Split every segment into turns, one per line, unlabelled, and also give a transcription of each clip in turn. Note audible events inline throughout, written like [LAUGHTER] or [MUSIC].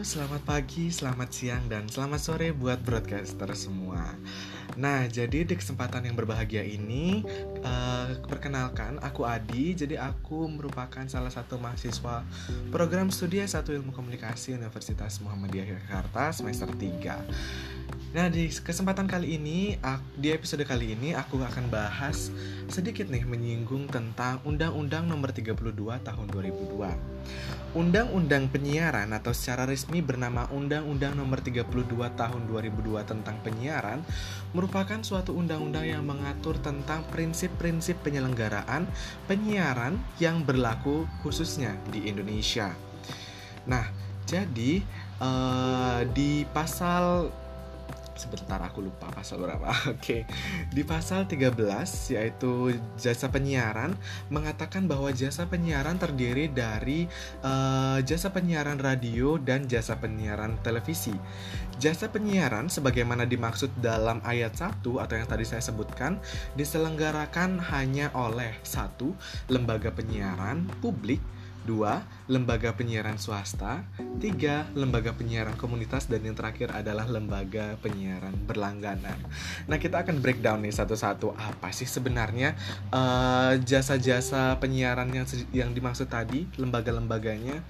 selamat pagi, selamat siang, dan selamat sore buat broadcaster semua. Nah, jadi di kesempatan yang berbahagia ini, uh, perkenalkan aku Adi. Jadi aku merupakan salah satu mahasiswa program studi S1 Ilmu Komunikasi Universitas Muhammadiyah Yogyakarta semester 3. Nah, di kesempatan kali ini, di episode kali ini aku akan bahas sedikit nih menyinggung tentang Undang-Undang Nomor 32 Tahun 2002. Undang-Undang Penyiaran atau secara resmi bernama Undang-Undang Nomor 32 Tahun 2002 tentang Penyiaran merupakan suatu undang-undang yang mengatur tentang prinsip-prinsip penyelenggaraan penyiaran yang berlaku khususnya di Indonesia. Nah, jadi uh, di pasal sebentar aku lupa pasal berapa. [LAUGHS] Oke. Di pasal 13 yaitu jasa penyiaran mengatakan bahwa jasa penyiaran terdiri dari uh, jasa penyiaran radio dan jasa penyiaran televisi. Jasa penyiaran sebagaimana dimaksud dalam ayat 1 atau yang tadi saya sebutkan diselenggarakan hanya oleh satu lembaga penyiaran publik 2. Lembaga penyiaran swasta 3. Lembaga penyiaran komunitas Dan yang terakhir adalah lembaga penyiaran berlangganan Nah kita akan breakdown nih satu-satu Apa sih sebenarnya uh, jasa-jasa penyiaran yang, yang dimaksud tadi Lembaga-lembaganya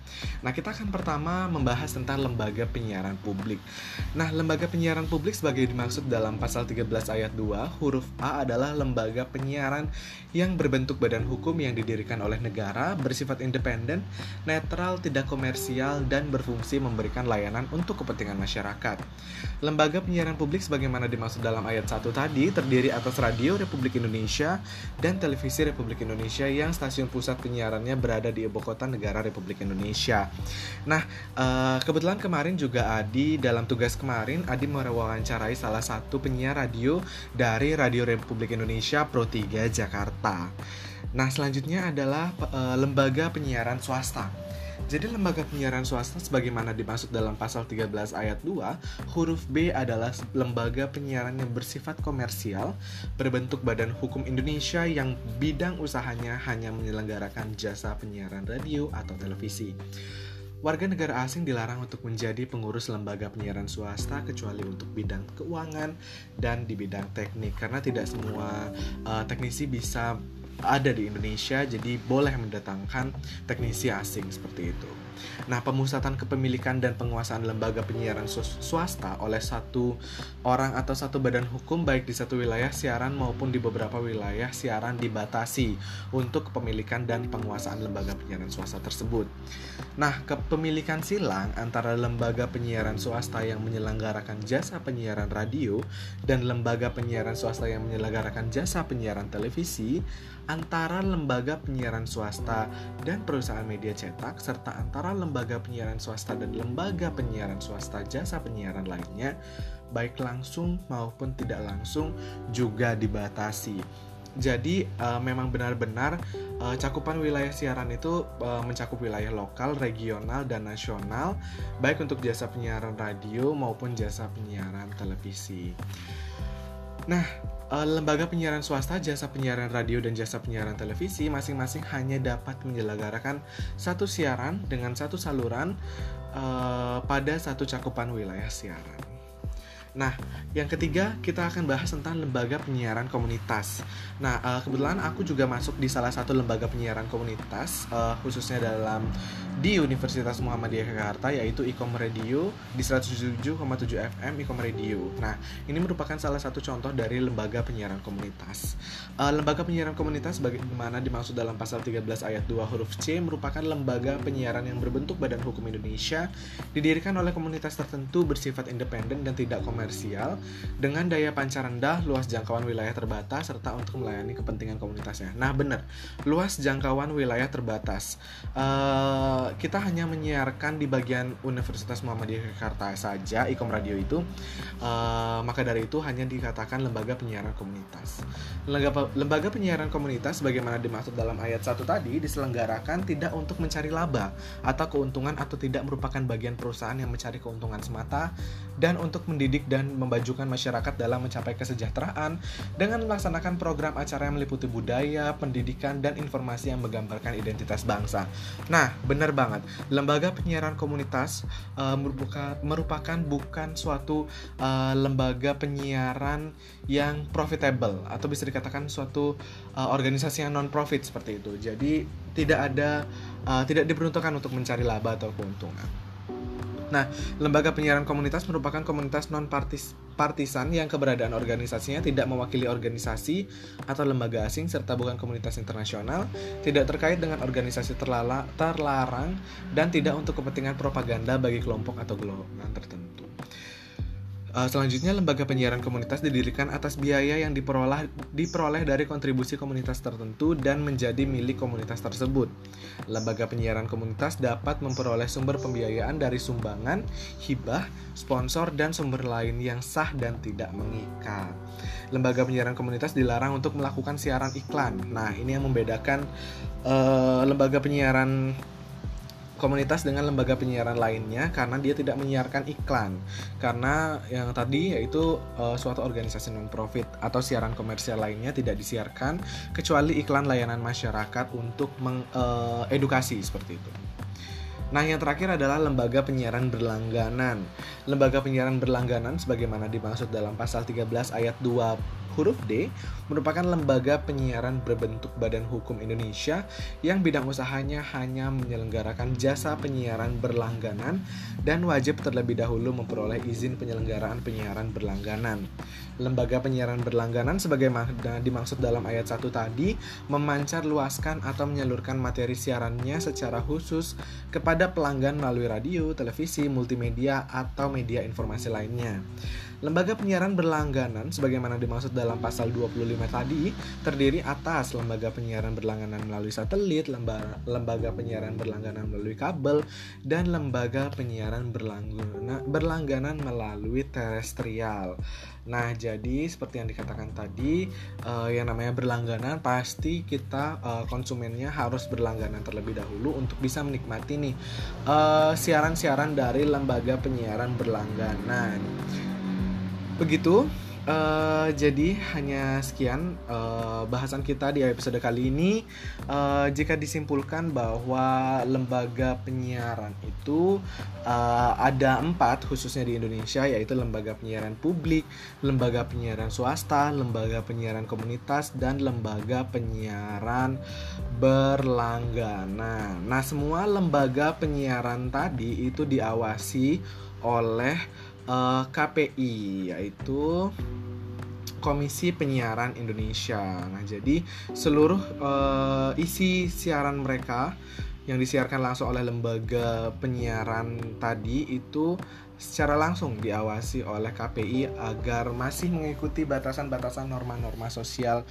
Nah kita akan pertama membahas tentang lembaga penyiaran publik Nah lembaga penyiaran publik sebagai dimaksud dalam pasal 13 ayat 2 Huruf A adalah lembaga penyiaran yang berbentuk badan hukum yang didirikan oleh negara Bersifat independen independen, netral, tidak komersial, dan berfungsi memberikan layanan untuk kepentingan masyarakat. Lembaga penyiaran publik sebagaimana dimaksud dalam ayat 1 tadi terdiri atas Radio Republik Indonesia dan Televisi Republik Indonesia yang stasiun pusat penyiarannya berada di ibu kota negara Republik Indonesia. Nah, eh, kebetulan kemarin juga Adi dalam tugas kemarin Adi mewawancarai salah satu penyiar radio dari Radio Republik Indonesia Pro 3 Jakarta. Nah, selanjutnya adalah e, lembaga penyiaran swasta. Jadi lembaga penyiaran swasta sebagaimana dimaksud dalam pasal 13 ayat 2, huruf B adalah lembaga penyiaran yang bersifat komersial berbentuk badan hukum Indonesia yang bidang usahanya hanya menyelenggarakan jasa penyiaran radio atau televisi. Warga negara asing dilarang untuk menjadi pengurus lembaga penyiaran swasta kecuali untuk bidang keuangan dan di bidang teknik karena tidak semua uh, teknisi bisa ada di Indonesia, jadi boleh mendatangkan teknisi asing seperti itu. Nah, pemusatan kepemilikan dan penguasaan lembaga penyiaran swasta oleh satu orang atau satu badan hukum baik di satu wilayah siaran maupun di beberapa wilayah siaran dibatasi untuk kepemilikan dan penguasaan lembaga penyiaran swasta tersebut. Nah, kepemilikan silang antara lembaga penyiaran swasta yang menyelenggarakan jasa penyiaran radio dan lembaga penyiaran swasta yang menyelenggarakan jasa penyiaran televisi antara lembaga penyiaran swasta dan perusahaan media cetak serta antara lembaga penyiaran swasta dan lembaga penyiaran swasta jasa penyiaran lainnya baik langsung maupun tidak langsung juga dibatasi. Jadi uh, memang benar-benar uh, cakupan wilayah siaran itu uh, mencakup wilayah lokal, regional, dan nasional, baik untuk jasa penyiaran radio maupun jasa penyiaran televisi. Nah, uh, lembaga penyiaran swasta, jasa penyiaran radio, dan jasa penyiaran televisi masing-masing hanya dapat menyelenggarakan satu siaran dengan satu saluran uh, pada satu cakupan wilayah siaran. Nah, yang ketiga kita akan bahas tentang lembaga penyiaran komunitas. Nah, uh, kebetulan aku juga masuk di salah satu lembaga penyiaran komunitas, uh, khususnya dalam di Universitas Muhammadiyah Jakarta yaitu Ikom Radio di 107,7 FM Ikom Radio. Nah, ini merupakan salah satu contoh dari lembaga penyiaran komunitas. Uh, lembaga penyiaran komunitas bagaimana dimaksud dalam pasal 13 ayat 2 huruf C merupakan lembaga penyiaran yang berbentuk badan hukum Indonesia didirikan oleh komunitas tertentu bersifat independen dan tidak komersial dengan daya pancar rendah, luas jangkauan wilayah terbatas serta untuk melayani kepentingan komunitasnya. Nah, benar. Luas jangkauan wilayah terbatas. Uh, kita hanya menyiarkan di bagian Universitas Muhammadiyah Jakarta saja Ikom Radio itu uh, maka dari itu hanya dikatakan lembaga penyiaran komunitas lembaga, lembaga penyiaran komunitas bagaimana dimaksud dalam ayat satu tadi diselenggarakan tidak untuk mencari laba atau keuntungan atau tidak merupakan bagian perusahaan yang mencari keuntungan semata dan untuk mendidik dan memajukan masyarakat dalam mencapai kesejahteraan dengan melaksanakan program acara yang meliputi budaya, pendidikan, dan informasi yang menggambarkan identitas bangsa. Nah, benar banget. Lembaga penyiaran komunitas uh, merupakan, bukan suatu uh, lembaga penyiaran yang profitable atau bisa dikatakan suatu uh, organisasi yang non profit seperti itu. Jadi tidak ada uh, tidak diperuntukkan untuk mencari laba atau keuntungan. Nah, lembaga penyiaran komunitas merupakan komunitas non partisan yang keberadaan organisasinya tidak mewakili organisasi atau lembaga asing serta bukan komunitas internasional, tidak terkait dengan organisasi terlala, terlarang dan tidak untuk kepentingan propaganda bagi kelompok atau golongan tertentu. Uh, selanjutnya, lembaga penyiaran komunitas didirikan atas biaya yang diperoleh, diperoleh dari kontribusi komunitas tertentu dan menjadi milik komunitas tersebut. Lembaga penyiaran komunitas dapat memperoleh sumber pembiayaan dari sumbangan, hibah, sponsor, dan sumber lain yang sah dan tidak mengikat. Lembaga penyiaran komunitas dilarang untuk melakukan siaran iklan. Nah, ini yang membedakan uh, lembaga penyiaran komunitas dengan lembaga penyiaran lainnya karena dia tidak menyiarkan iklan karena yang tadi yaitu uh, suatu organisasi non profit atau siaran komersial lainnya tidak disiarkan kecuali iklan layanan masyarakat untuk mengedukasi eh, uh, seperti itu. Nah, yang terakhir adalah lembaga penyiaran berlangganan. Lembaga penyiaran berlangganan sebagaimana dimaksud dalam pasal 13 ayat 2 huruf D merupakan lembaga penyiaran berbentuk badan hukum Indonesia yang bidang usahanya hanya menyelenggarakan jasa penyiaran berlangganan dan wajib terlebih dahulu memperoleh izin penyelenggaraan penyiaran berlangganan. Lembaga penyiaran berlangganan sebagaimana dimaksud dalam ayat 1 tadi memancar luaskan atau menyalurkan materi siarannya secara khusus kepada pelanggan melalui radio, televisi, multimedia, atau media informasi lainnya. Lembaga penyiaran berlangganan sebagaimana dimaksud dalam pasal 25 tadi terdiri atas lembaga penyiaran berlangganan melalui satelit, lembaga, lembaga penyiaran berlangganan melalui kabel, dan lembaga penyiaran berlangganan, berlangganan melalui terestrial. Nah, jadi seperti yang dikatakan tadi, uh, yang namanya berlangganan pasti kita uh, konsumennya harus berlangganan terlebih dahulu untuk bisa menikmati nih uh, siaran-siaran dari lembaga penyiaran berlangganan. Begitu. Uh, jadi hanya sekian uh, bahasan kita di episode kali ini. Uh, jika disimpulkan bahwa lembaga penyiaran itu uh, ada empat khususnya di Indonesia yaitu lembaga penyiaran publik, lembaga penyiaran swasta, lembaga penyiaran komunitas dan lembaga penyiaran berlangganan. Nah semua lembaga penyiaran tadi itu diawasi oleh uh, eh, KPI yaitu Komisi Penyiaran Indonesia. Nah, jadi seluruh uh, isi siaran mereka yang disiarkan langsung oleh lembaga penyiaran tadi itu secara langsung diawasi oleh KPI agar masih mengikuti batasan-batasan norma-norma sosial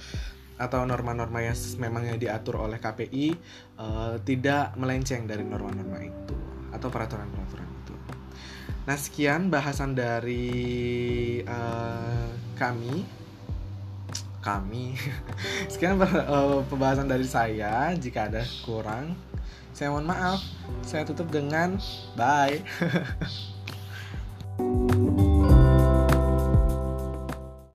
atau norma-norma yang memang yang diatur oleh KPI uh, eh, tidak melenceng dari norma-norma itu atau peraturan-peraturan Nah, sekian bahasan dari uh, kami. Kami. [LAUGHS] sekian uh, pembahasan dari saya. Jika ada kurang, saya mohon maaf. Saya tutup dengan bye. [LAUGHS]